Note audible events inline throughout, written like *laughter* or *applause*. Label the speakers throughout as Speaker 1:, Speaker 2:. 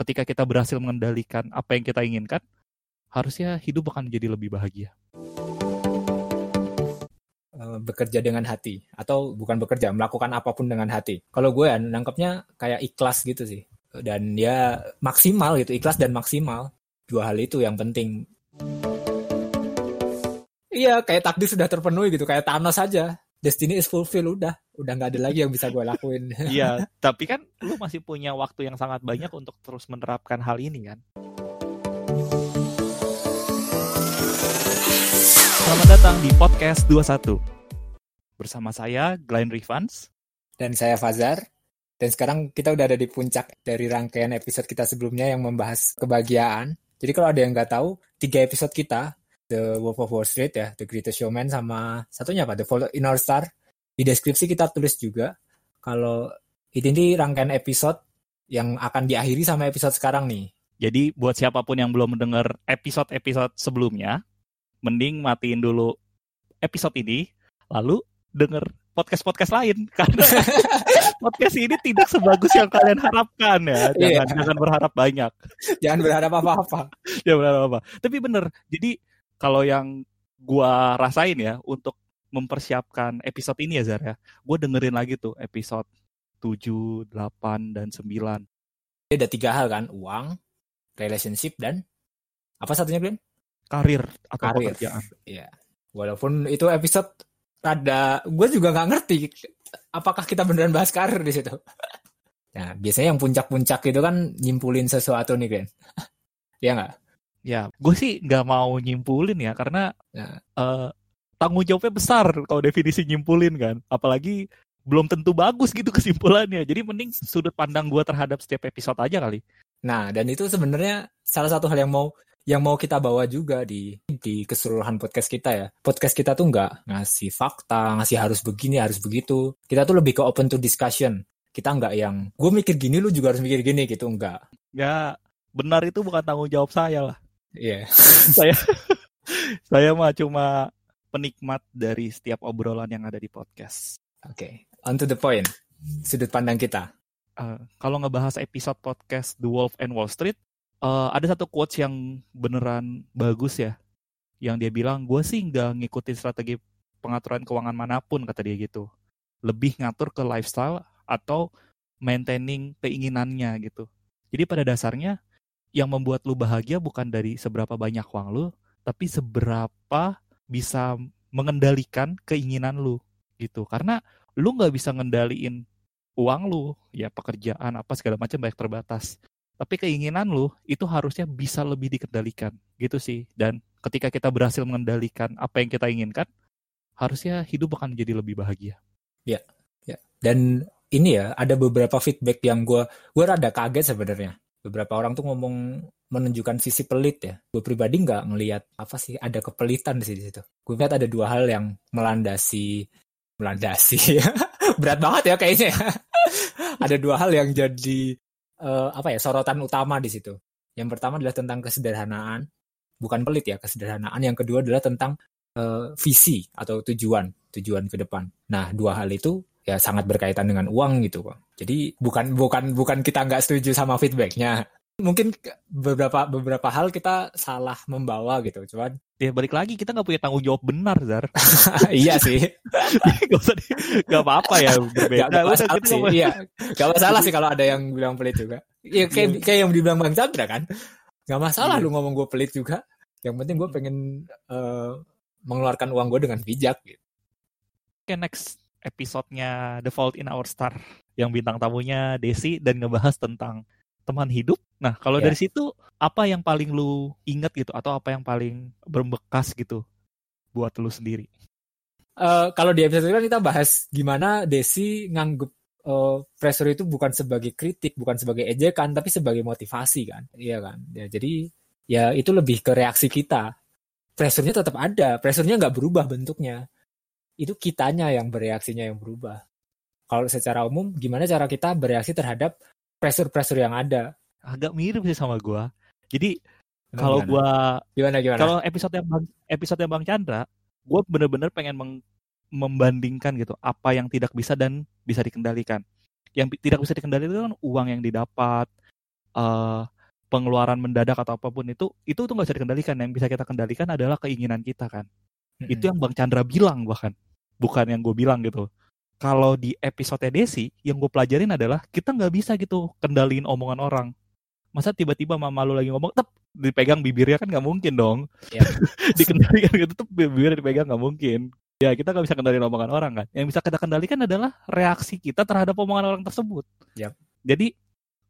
Speaker 1: ketika kita berhasil mengendalikan apa yang kita inginkan, harusnya hidup akan menjadi lebih bahagia.
Speaker 2: Eh, bekerja dengan hati atau bukan bekerja melakukan apa pun dengan hati. Kalau gue ya nangkepnya kayak ikhlas gitu sih dan ya maksimal gitu ikhlas dan maksimal dua hal itu yang penting. Iya kayak takdir sudah terpenuhi gitu kayak Thanos saja destiny is fulfilled udah udah nggak ada lagi yang bisa gue lakuin. *laughs*
Speaker 1: Iya tapi kan lu masih punya waktu yang sangat banyak untuk terus menerapkan hal ini kan? Selamat datang di podcast 21 bersama saya Glenn Rivans.
Speaker 2: Dan saya Fazar. Dan sekarang kita udah ada di puncak dari rangkaian episode kita sebelumnya yang membahas kebahagiaan. Jadi kalau ada yang nggak tahu tiga episode kita The Wolf of Wall Street ya, The Greatest Showman sama satunya apa, The Fall in Our Star. Di deskripsi kita tulis juga kalau ini rangkaian episode yang akan diakhiri sama episode sekarang nih.
Speaker 1: Jadi buat siapa pun yang belum mendengar episode-episode sebelumnya, mending matiin dulu episode ini, lalu denger podcast-podcast lain *laughs* karena podcast ini tidak sebagus yang kalian harapkan ya. Jangan yeah. jangan berharap banyak.
Speaker 2: Jangan berharap apa-apa.
Speaker 1: jangan berharap apa. Tapi bener. Jadi kalau yang gua rasain ya untuk mempersiapkan episode ini ya Zara, ya, gue dengerin lagi tuh episode 7, 8, dan 9.
Speaker 2: Ada tiga hal kan, uang, relationship, dan apa satunya Glenn?
Speaker 1: Karir atau
Speaker 2: Karir. pekerjaan. Iya. Walaupun itu episode ada, gue juga nggak ngerti apakah kita beneran bahas karir di situ. *laughs* Nah, biasanya yang puncak-puncak itu kan nyimpulin sesuatu nih, Glenn. *laughs* Iya nggak?
Speaker 1: Ya, gue sih nggak mau nyimpulin ya karena ya. Uh, tanggung jawabnya besar kalau definisi nyimpulin kan. Apalagi belum tentu bagus gitu *laughs* kesimpulannya. Jadi mending sudut pandang gue terhadap setiap episode aja kali.
Speaker 2: Nah, dan itu sebenarnya salah satu hal yang mau yang mau kita bawa juga di di keseluruhan podcast kita ya. Podcast kita tuh nggak ngasih fakta, ngasih harus begini, harus begitu. Kita tuh lebih ke open to discussion. Kita nggak yang gue mikir gini, lu juga harus mikir gini gitu, enggak.
Speaker 1: Ya, benar itu bukan tanggung jawab saya lah.
Speaker 2: Iya. Yeah.
Speaker 1: saya *laughs* saya mah cuma penikmat dari setiap obrolan yang ada di podcast.
Speaker 2: Oke, okay. on to the point. Sudut pandang kita.
Speaker 1: Uh, kalau ngebahas episode podcast The Wolf and Wall Street, uh, ada satu quotes yang beneran bagus ya. Yang dia bilang, gue sih nggak ngikutin strategi pengaturan keuangan mana pun, kata dia gitu. Lebih ngatur ke lifestyle atau maintaining keinginannya gitu. Jadi pada dasarnya yang membuat lu bahagia bukan dari seberapa banyak uang lu, tapi seberapa bisa mengendalikan keinginan lu gitu. Karena lu nggak bisa ngendaliin uang lu, ya pekerjaan apa segala macam baik terbatas. Tapi keinginan lu itu harusnya bisa lebih dikendalikan gitu sih. Dan ketika kita berhasil mengendalikan apa yang kita inginkan, harusnya hidup akan menjadi lebih bahagia.
Speaker 2: Ya, ya. Dan ini ya ada beberapa feedback yang gue gue rada kaget sebenarnya beberapa orang tuh ngomong menunjukkan sisi pelit ya. Gue pribadi nggak ngelihat apa sih ada kepelitan di situ. Gue lihat ada dua hal yang melandasi melandasi *laughs* berat banget ya kayaknya. Ya. *laughs* ada dua hal yang jadi uh, apa ya sorotan utama di situ. Yang pertama adalah tentang kesederhanaan, bukan pelit ya kesederhanaan. Yang kedua adalah tentang uh, visi atau tujuan tujuan ke depan. Nah dua hal itu ya sangat berkaitan dengan uang gitu kok. Jadi bukan bukan bukan kita nggak setuju sama feedbacknya. Mungkin beberapa beberapa hal kita salah membawa gitu, cuman
Speaker 1: ya balik lagi kita nggak punya tanggung jawab benar, Zar. *laughs*
Speaker 2: iya sih. *laughs*
Speaker 1: gak usah gak apa-apa ya berbeda.
Speaker 2: Gak, masalah sih. Iya. Gak masalah sih kalau ada yang bilang pelit juga. Ya kayak kayak yang dibilang Bang Chandra kan. Gak masalah iya. lu ngomong gue pelit juga. Yang penting gue pengen uh, mengeluarkan uang gue dengan bijak gitu.
Speaker 1: Oke, okay, next episodenya The Fault in Our Star yang bintang tamunya Desi dan ngebahas tentang teman hidup. Nah, kalau yeah. dari situ apa yang paling lu inget gitu atau apa yang paling berbekas gitu buat lu sendiri?
Speaker 2: Uh, kalau di episode kan kita bahas gimana Desi nganggep uh, pressure itu bukan sebagai kritik, bukan sebagai ejekan, tapi sebagai motivasi kan, iya kan? Ya, jadi ya itu lebih ke reaksi kita. Pressure-nya tetap ada, pressure-nya nggak berubah bentuknya itu kitanya yang bereaksinya yang berubah. Kalau secara umum, gimana cara kita bereaksi terhadap pressure-pressure yang ada?
Speaker 1: Agak mirip sih sama gue. Jadi kalau gue
Speaker 2: gimana gimana?
Speaker 1: Kalau episode yang bang, episode yang Bang Chandra, gue bener-bener pengen meng, membandingkan gitu apa yang tidak bisa dan bisa dikendalikan. Yang tidak bisa dikendalikan kan uang yang didapat, uh, pengeluaran mendadak atau apa pun itu itu tuh nggak bisa dikendalikan yang bisa kita kendalikan adalah keinginan kita kan mm-hmm. itu yang bang Chandra bilang bahkan bukan yang gue bilang gitu. Kalau di episode Desi yang gue pelajarin adalah kita nggak bisa gitu kendaliin omongan orang. Masa tiba-tiba mama lu lagi ngomong tetap dipegang bibirnya kan nggak mungkin dong. Yeah. *laughs* dikendalikan gitu tetap bibirnya dipegang nggak mungkin. Ya kita nggak bisa kendaliin omongan orang kan. Yang bisa kita kendalikan adalah reaksi kita terhadap omongan orang tersebut. Yep. jadi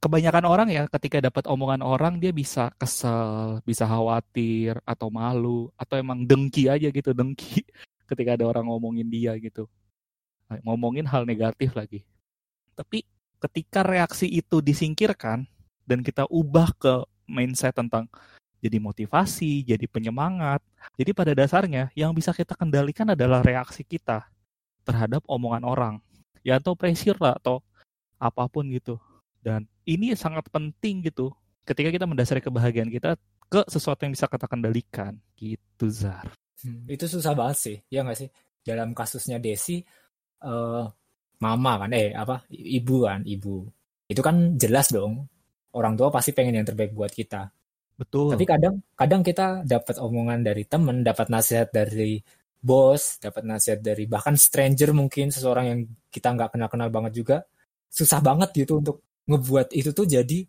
Speaker 1: kebanyakan orang ya ketika dapat omongan orang dia bisa kesel, bisa khawatir atau malu atau emang dengki aja gitu, dengki ketika ada orang ngomongin dia gitu. Ngomongin hal negatif lagi. Tapi ketika reaksi itu disingkirkan dan kita ubah ke mindset tentang jadi motivasi, jadi penyemangat. Jadi pada dasarnya yang bisa kita kendalikan adalah reaksi kita terhadap omongan orang. Ya atau pressure lah atau apa pun gitu. Dan ini sangat penting gitu ketika kita mendasari kebahagiaan kita ke sesuatu yang bisa kita kendalikan gitu Zar.
Speaker 2: Hmm, itu susah banget sih, ya nggak sih? Dalam kasusnya Desi, uh, mama kan, eh apa, ibu kan, ibu. Itu kan jelas dong, orang tua pasti pengen yang terbaik buat kita.
Speaker 1: Betul.
Speaker 2: Tapi kadang, kadang kita dapat omongan dari temen, dapat nasihat dari bos, dapat nasihat dari bahkan stranger mungkin seseorang yang kita nggak kenal-kenal banget juga, susah banget gitu untuk ngebuat itu tuh jadi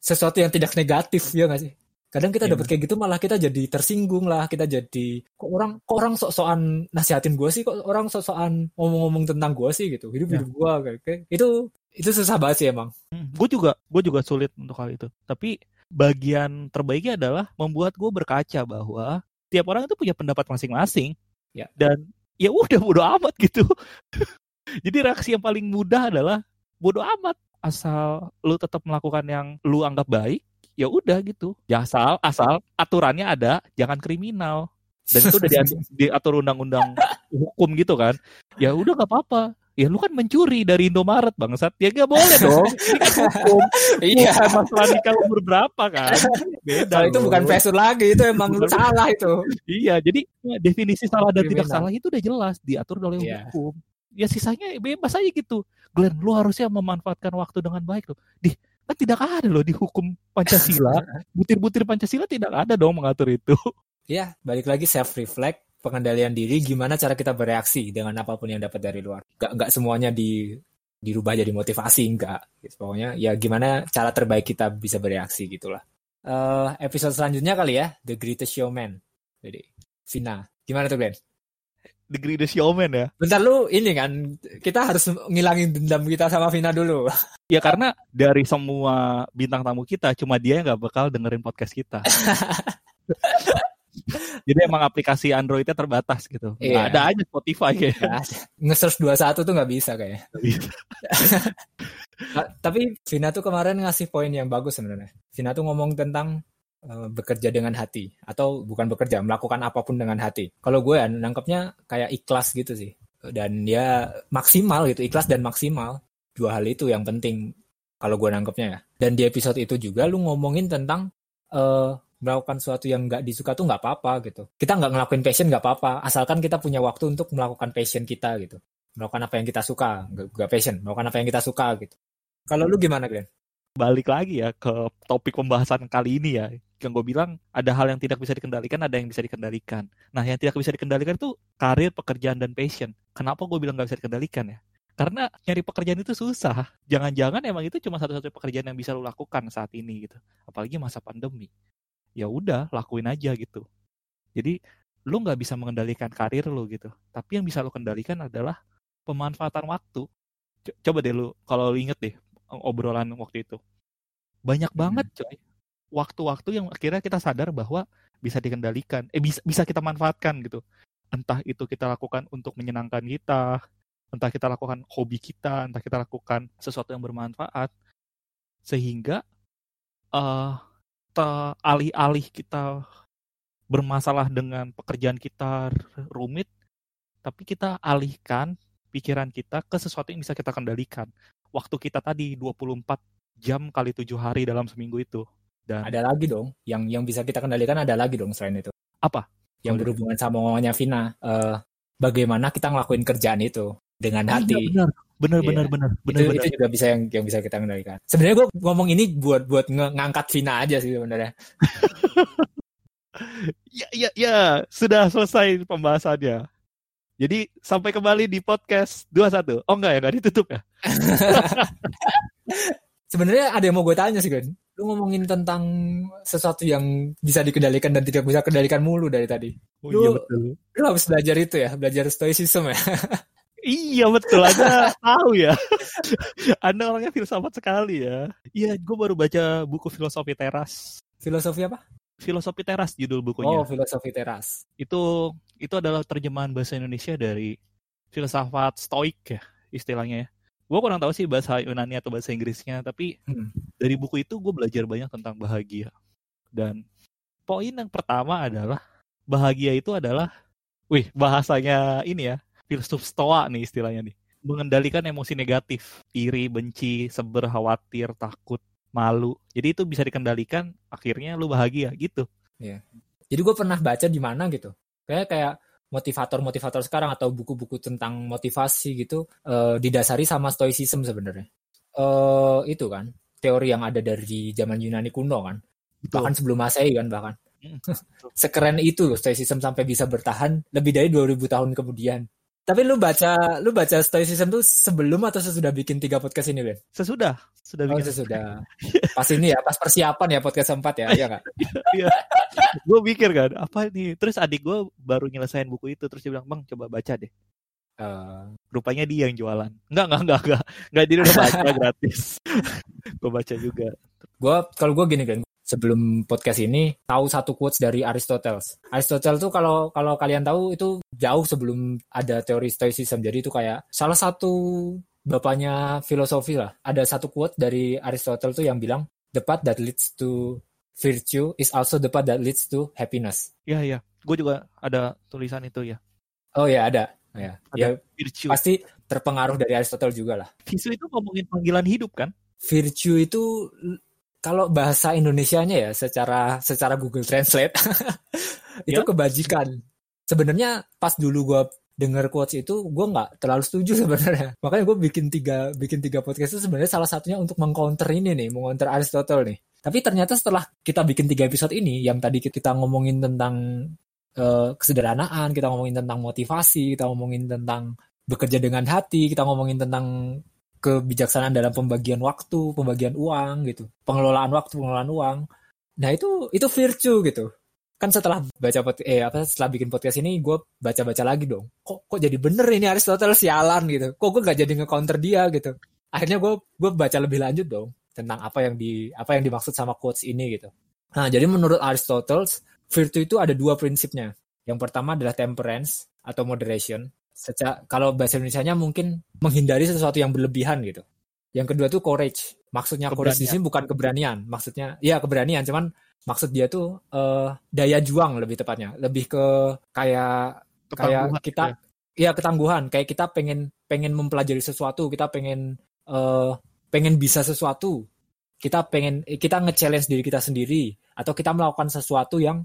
Speaker 2: sesuatu yang tidak negatif ya nggak sih kadang kita yeah. dapat kayak gitu malah kita jadi tersinggung lah kita jadi kok orang kok orang sok-sokan nasihatin gue sih? Kok orang sok-sokan ngomong-ngomong tentang gue sih? Gitu. Hidup hidup yeah. gue kayak, kayak itu itu susah banget sih emang.
Speaker 1: Hmm, gue juga gue juga sulit untuk hal itu. Tapi bagian terbaiknya adalah membuat gue berkaca bahwa tiap orang itu punya pendapat masing-masing.
Speaker 2: Ya.
Speaker 1: dan ya udah bodo amat gitu. *laughs* Jadi reaksi yang paling mudah adalah bodo amat asal lu tetap melakukan yang lu anggap baik ya udah gitu. Ya asal asal aturannya ada jangan kriminal. Dan itu udah diatur, *laughs* diatur undang-undang hukum gitu kan. Ya udah nggak apa-apa. Ya lu kan mencuri dari Indomaret bangsat. Ya gak boleh dong. *laughs* Ini kan hukum. Iya. Masalah nikah umur berapa kan?
Speaker 2: Beda itu bukan pressure lagi itu emang lu salah itu.
Speaker 1: Iya jadi definisi salah dan Kriminal. tidak salah itu udah jelas diatur oleh yeah. hukum. Ya sisanya bebas aja gitu. Glenn lu harusnya memanfaatkan waktu dengan baik loh. Di kan tidak ada loh di hukum Pancasila. *laughs* Butir-butir Pancasila tidak ada dong mengatur itu.
Speaker 2: Ya balik lagi self reflect pengendalian diri gimana cara kita bereaksi dengan apa pun yang dapat dari luar. Gak, gak semuanya di dirubah jadi motivasi enggak gitu. pokoknya ya gimana cara terbaik kita bisa bereaksi gitulah. Uh, episode selanjutnya kali ya The Greatest Showman. Jadi Vina gimana tuh Glenn
Speaker 1: The Greatest Showman ya.
Speaker 2: Bentar lu ini kan kita harus ngilangin dendam kita sama Vina dulu. *laughs*
Speaker 1: Ya karena dari semua bintang tamu kita cuma dia yang nggak bakal dengerin podcast kita. *laughs* Jadi emang aplikasi Androidnya terbatas gitu. Iya. ada aja Spotify kayak.
Speaker 2: Nge-search 21 tuh nggak bisa kayaknya. nah, *laughs* tapi Vina tuh kemarin ngasih poin yang bagus sebenarnya. Vina tuh ngomong tentang bekerja dengan hati atau bukan bekerja melakukan apa pun dengan hati. Kalau gue ya nangkepnya kayak ikhlas gitu sih dan ya maksimal gitu ikhlas dan maksimal dua hal itu yang penting kalau gue nangkepnya ya. Dan di episode itu juga lu ngomongin tentang uh, melakukan sesuatu yang nggak disuka tuh nggak apa-apa gitu. Kita nggak ngelakuin passion nggak apa-apa, asalkan kita punya waktu untuk melakukan passion kita gitu. Melakukan apa yang kita suka, nggak passion, melakukan apa yang kita suka gitu. Kalau lu gimana, Glenn?
Speaker 1: Balik lagi ya ke topik pembahasan kali ini ya yang gue bilang ada hal yang tidak bisa dikendalikan, ada yang bisa dikendalikan. Nah, yang tidak bisa dikendalikan itu karir, pekerjaan, dan passion. Kenapa gue bilang gak bisa dikendalikan ya? Karena nyari pekerjaan itu susah. Jangan-jangan emang itu cuma satu-satunya pekerjaan yang bisa lo lakukan saat ini gitu. Apalagi masa pandemi. Ya udah, lakuin aja gitu. Jadi lo nggak bisa mengendalikan karir lo gitu. Tapi yang bisa lo kendalikan adalah pemanfaatan waktu. Coba deh lo, kalau lo inget deh obrolan waktu itu. Banyak hmm. banget coy waktu-waktu yang akhirnya kita sadar bahwa bisa dikendalikan, eh bisa bisa kita manfaatkan gitu. Entah itu kita lakukan untuk menyenangkan kita, entah kita lakukan hobi kita, entah kita lakukan sesuatu yang bermanfaat, sehingga uh, alih-alih kita bermasalah dengan pekerjaan kita rumit, tapi kita alihkan pikiran kita ke sesuatu yang bisa kita kendalikan. Waktu kita tadi 24 jam kali tujuh hari dalam seminggu itu.
Speaker 2: Dan ada lagi dong yang yang bisa kita kendalikan ada lagi dong selain itu.
Speaker 1: Apa?
Speaker 2: Yang berhubungan sama omongannya Vina. Uh, bagaimana kita ngelakuin kerjaan itu dengan oh, hati. Iya, benar.
Speaker 1: Bener
Speaker 2: Iya.
Speaker 1: bener bener bener
Speaker 2: itu, itu juga bisa yang yang bisa kita kendalikan. Sebenarnya gue ngomong ini buat buat ngangkat Vina aja sih sebenarnya. *laughs*
Speaker 1: Ya ya ya sudah selesai pembahasannya. Jadi sampai kembali di podcast 21. Oh enggak ya, enggak ditutup ya? *laughs*
Speaker 2: Sebenarnya ada yang mau gue tanya sih kan. Lu ngomongin tentang sesuatu yang bisa dikendalikan dan tidak bisa kendalikan mulu dari tadi.
Speaker 1: Oh
Speaker 2: Lu-
Speaker 1: iya betul.
Speaker 2: Lu harus belajar itu ya, belajar stoicism ya. *laughs*
Speaker 1: Iya betul Anda *laughs* tahu ya. Anda orangnya filsafat sekali ya. Iya, gue baru baca buku filosofi teras.
Speaker 2: Filosofi apa?
Speaker 1: Filosofi teras judul
Speaker 2: Oh,
Speaker 1: bukunya.
Speaker 2: filosofi teras.
Speaker 1: Itu itu adalah terjemahan bahasa Indonesia dari filsafat stoik ya istilahnya ya. Gue kurang tahu sih bahasa Yunani atau bahasa Inggrisnya, tapi
Speaker 2: Hmm.
Speaker 1: Dari buku itu gue belajar banyak tentang bahagia. Dan poin yang pertama adalah bahagia itu adalah, wih bahasanya ini ya, filsuf stoa nih istilahnya nih. Mengendalikan emosi negatif, iri, benci, seber, khawatir, takut, malu. Jadi itu bisa dikendalikan, akhirnya lu bahagia gitu.
Speaker 2: Jadi gue pernah baca di mana gitu. Kayak kayak motivator-motivator sekarang atau buku-buku tentang motivasi gitu eh, didasari sama stoicism sebenarnya. Eh itu kan teori yang ada dari zaman Yunani kuno kan. Bahkan sebelum Masehi kan bahkan.
Speaker 1: Hmm. *laughs*
Speaker 2: Sekeren itu loh stoicism sampai bisa bertahan lebih dari 2000 tahun kemudian. Tapi lu baca lu baca stoicism tuh sebelum atau sesudah bikin tiga podcast ini, Ben?
Speaker 1: Sesudah, sudah
Speaker 2: Oh,
Speaker 1: bikin
Speaker 2: sesudah. Pas ini ya, pas persiapan ya podcast keempat ya, iya nggak? *laughs*
Speaker 1: gue mikir kan apa nih terus adik gue baru nyelesain buku itu terus dia bilang bang coba baca deh
Speaker 2: Eh,
Speaker 1: rupanya dia yang jualan enggak enggak enggak enggak enggak dia udah baca *laughs* gratis *laughs* gue baca juga
Speaker 2: Gua kalau gue gini kan, sebelum podcast ini tahu satu quotes dari Aristoteles. Aristoteles tuh kalau kalau kalian tahu itu jauh sebelum ada teori stoicism. Jadi itu kayak salah satu bapaknya filosofi lah. Ada satu quote dari Aristoteles tuh yang bilang the path that leads to virtue is also the path that leads to happiness.
Speaker 1: ya ya gue juga ada tulisan itu ya
Speaker 2: Oh ya ada. Ya,
Speaker 1: Ada.
Speaker 2: ya
Speaker 1: virtue
Speaker 2: pasti terpengaruh dari Aristoteles juga lah.
Speaker 1: virtue itu ngomongin panggilan hidup kan
Speaker 2: Virtue itu kalau bahasa Indonesianya ya secara secara Google Translate *laughs* itu
Speaker 1: Ya.
Speaker 2: kebajikan. Sebenarnya pas dulu gue denger quotes itu gue nggak terlalu setuju *laughs* sebenarnya. Makanya gue bikin tiga bikin tiga podcast itu sebenarnya salah satunya untuk mengcounter ini nih, mengcounter Aristotle nih. Tapi ternyata setelah kita bikin tiga episode ini, yang tadi kita ngomongin tentang eh, kesederhanaan, kita ngomongin tentang motivasi, kita ngomongin tentang bekerja dengan hati, kita ngomongin tentang kebijaksanaan dalam pembagian waktu, pembagian uang gitu, pengelolaan waktu, pengelolaan uang. Nah itu itu virtue gitu. Kan setelah baca eh apa setelah bikin podcast ini gue baca-baca lagi dong. Kok kok jadi bener ini Aristoteles sialan gitu. Kok gue gak jadi nge-counter dia gitu. Akhirnya gue gue baca lebih lanjut dong tentang apa yang di apa yang dimaksud sama quotes ini gitu. Nah, jadi menurut Aristoteles, virtue itu ada dua prinsipnya. Yang pertama adalah temperance atau moderation. Secara, kalau bahasa Indonesia-nya mungkin menghindari sesuatu yang berlebihan gitu. Yang kedua tuh courage. Maksudnya courage di
Speaker 1: Keberanian.
Speaker 2: sini bukan keberanian. Maksudnya, ya keberanian. Cuman maksud dia tuh eh, daya juang lebih tepatnya. Lebih ke kayak kayak kita ya ketangguhan kayak kita pengen pengen mempelajari sesuatu kita pengen eh, pengen bisa sesuatu kita pengen kita nge-challenge diri kita sendiri atau kita melakukan sesuatu yang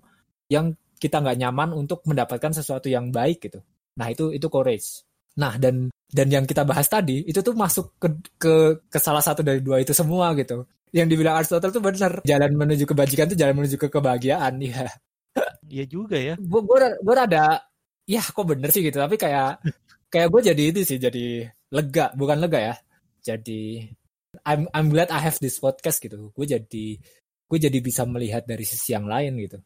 Speaker 2: yang kita nggak nyaman untuk mendapatkan sesuatu yang baik gitu. Nah itu itu courage. Nah dan dan yang kita bahas tadi itu tuh masuk ke ke, ke salah satu dari dua itu semua gitu. Yang dibilang Aristotle tuh benar jalan menuju kebajikan tuh jalan menuju ke kebahagiaan *laughs* ya
Speaker 1: Iya juga ya.
Speaker 2: gue gue rada ya kok bener sih gitu tapi kayak kayak gue jadi itu sih jadi lega bukan lega ya. Jadi I'm I'm glad I have this podcast gitu. Gue jadi gue jadi bisa melihat dari sisi yang lain gitu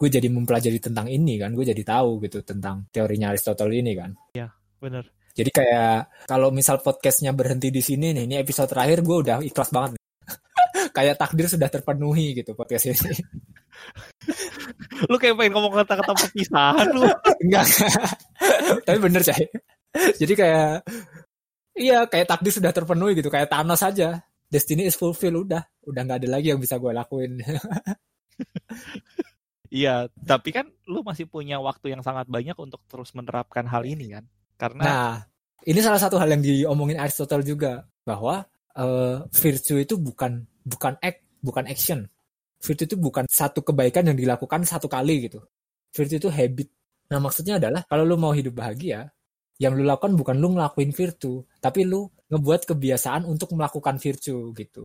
Speaker 2: gue jadi mempelajari tentang ini kan gue jadi tahu gitu tentang teorinya Aristotle ini kan
Speaker 1: Bener.
Speaker 2: jadi kayak kalau misal podcastnya berhenti di sini nih ini episode terakhir gue udah ikhlas banget *laughs* kayak takdir sudah terpenuhi gitu podcast ini
Speaker 1: Lu kayak pengen ngomong kata-kata perpisahan lu. *laughs*
Speaker 2: Enggak. Tapi bener, Chay. Jadi kayak iya, kayak takdir sudah terpenuhi gitu, kayak Thanos saja. Destiny is fulfilled udah, udah nggak ada lagi yang bisa gue lakuin. *laughs*
Speaker 1: Iya, tapi kan lu masih punya waktu yang sangat banyak untuk terus menerapkan hal ini kan. Karena
Speaker 2: Nah, ini salah satu hal yang diomongin Aristotle juga bahwa eh, virtue itu bukan bukan act, bukan action. Virtue itu bukan satu kebaikan yang dilakukan satu kali gitu. Virtue itu habit. Nah, maksudnya adalah kalau lu mau hidup bahagia, yang lu lakukan bukan lu ngelakuin virtue, tapi lu ngebuat kebiasaan untuk melakukan virtue gitu.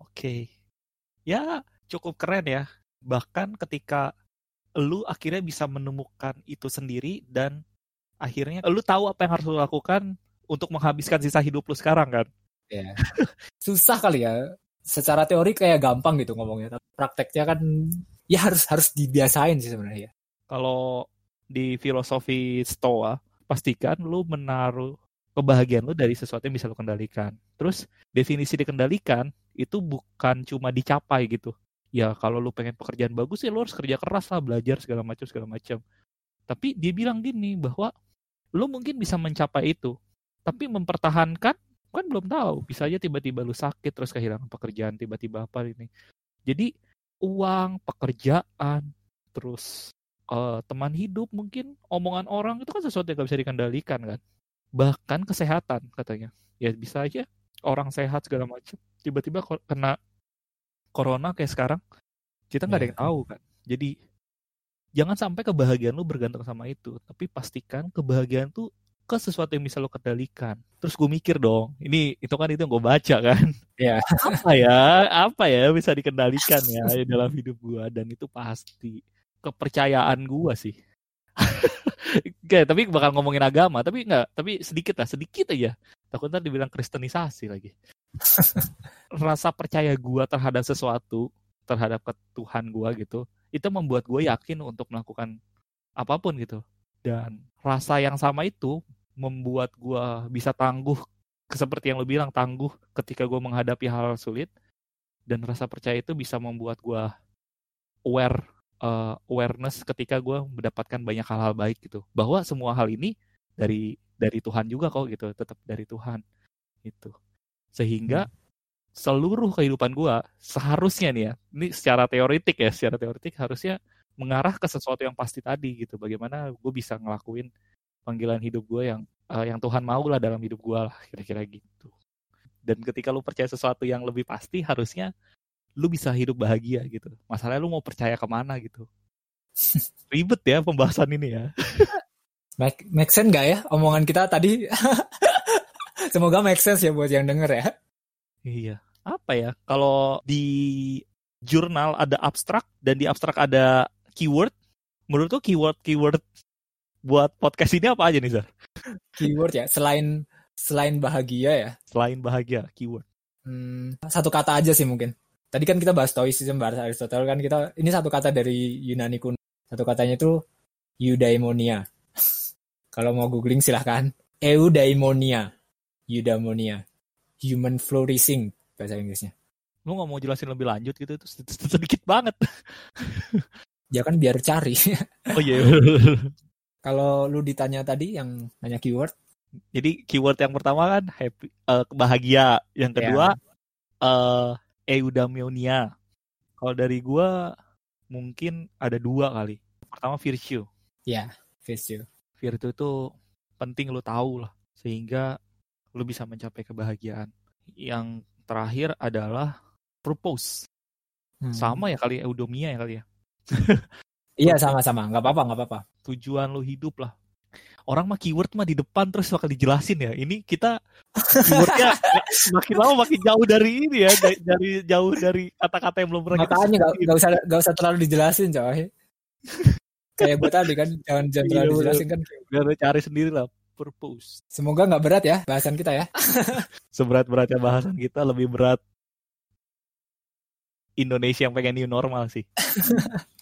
Speaker 1: Oke. Ya, cukup keren ya. Bahkan ketika lu akhirnya bisa menemukan itu sendiri dan akhirnya lu tahu apa yang harus lu lakukan untuk menghabiskan sisa hidup lu sekarang kan.
Speaker 2: Ya. Susah kali ya. Secara teori kayak gampang gitu ngomongnya, tapi prakteknya kan ya harus harus dibiasain sih sebenarnya.
Speaker 1: Kalau di filosofi Stoa, pastikan lu menaruh kebahagiaan lu dari sesuatu yang bisa lu kendalikan. Terus definisi dikendalikan itu bukan cuma dicapai gitu. Ya kalau lu pengen pekerjaan bagus ya lu harus kerja keras lah, belajar segala macam segala macam. Tapi dia bilang gini bahwa lu mungkin bisa mencapai itu, tapi mempertahankan kan belum tahu. Bisa aja tiba-tiba lu sakit terus kehilangan pekerjaan tiba-tiba apa ini. Jadi uang, pekerjaan, terus uh, teman hidup mungkin omongan orang itu kan sesuatu yang gak bisa dikendalikan kan bahkan kesehatan katanya ya bisa aja orang sehat segala macam tiba-tiba kena corona kayak sekarang kita nggak ada yang iya. tahu kan jadi jangan sampai kebahagiaan lu bergantung sama itu tapi pastikan kebahagiaan tuh ke sesuatu yang bisa lo kendalikan terus gue mikir dong ini itu kan itu yang gue baca kan
Speaker 2: ya *laughs*
Speaker 1: apa ya apa ya bisa dikendalikan ya dalam hidup gue dan itu pasti kepercayaan gue sih *laughs* Oke, tapi bakal ngomongin agama, tapi enggak, tapi sedikit lah, sedikit aja. Takut ntar dibilang kristenisasi lagi. *laughs* Rasa percaya gua terhadap sesuatu, terhadap ke Tuhan gua gitu, itu membuat gue yakin untuk melakukan apa pun gitu. Dan rasa yang sama itu membuat gua bisa tangguh, seperti yang lo bilang, tangguh ketika gue menghadapi hal, hal sulit. Dan rasa percaya itu bisa membuat gua aware uh, awareness ketika gue mendapatkan banyak hal-hal baik gitu bahwa semua hal ini dari dari Tuhan juga kok gitu tetap dari Tuhan itu sehingga hmm. seluruh kehidupan gue seharusnya nih ya ini secara teoritik ya secara teoritik harusnya mengarah ke sesuatu yang pasti tadi gitu bagaimana gue bisa ngelakuin panggilan hidup gue yang uh, yang Tuhan mau lah dalam hidup gue lah kira-kira gitu dan ketika lu percaya sesuatu yang lebih pasti harusnya lu bisa hidup bahagia gitu. Masalahnya lu mau percaya ke mana gitu. *laughs* Ribet ya pembahasan ini ya.
Speaker 2: make, make sense gak ya omongan kita tadi? *laughs* Semoga make sense ya buat yang denger ya.
Speaker 1: Iya. Apa ya? Kalau di jurnal ada abstrak dan di abstrak ada keyword. Menurut tuh keyword-keyword buat podcast ini apa aja nih, Zar?
Speaker 2: keyword ya, selain selain bahagia ya.
Speaker 1: Selain bahagia, keyword.
Speaker 2: Hmm, satu kata aja sih mungkin tadi kan kita bahas stoicism bahas Aristotle kan kita ini satu kata dari Yunani kuno satu katanya itu eudaimonia *laughs* kalau mau googling silahkan eudaimonia eudaimonia human flourishing bahasa Inggrisnya
Speaker 1: lu nggak mau jelasin lebih lanjut gitu itu *laughs* sedikit banget *laughs*
Speaker 2: ya kan biar cari *laughs*
Speaker 1: oh iya
Speaker 2: kalau lu ditanya tadi yang nanya keyword
Speaker 1: jadi keyword yang pertama kan happy uh, bahagia yang kedua ya. uh, eudaimonia. Kalau dari gua mungkin ada dua kali. Pertama virtue.
Speaker 2: Ya, virtue.
Speaker 1: Virtue itu penting lu tahu lah sehingga lu bisa mencapai kebahagiaan. Yang terakhir adalah purpose. Hmm. Sama ya kali eudomia ya kali ya. *laughs*
Speaker 2: iya sama-sama, nggak apa-apa nggak apa-apa.
Speaker 1: Tujuan lu hidup lah orang mah keyword mah di depan terus bakal dijelasin ya. Ini kita keywordnya *laughs* makin lama makin jauh dari ini ya, dari, jauh dari kata-kata yang belum pernah
Speaker 2: Makanya gak, gak usah gak usah terlalu dijelasin coy. *laughs* Kayak gue tadi kan jangan jangan terlalu iya, dijelasin kan.
Speaker 1: Biar cari sendiri lah purpose.
Speaker 2: Semoga nggak berat ya bahasan kita ya. *laughs*
Speaker 1: Seberat-beratnya bahasan kita lebih berat Indonesia yang pengen new normal sih. *laughs*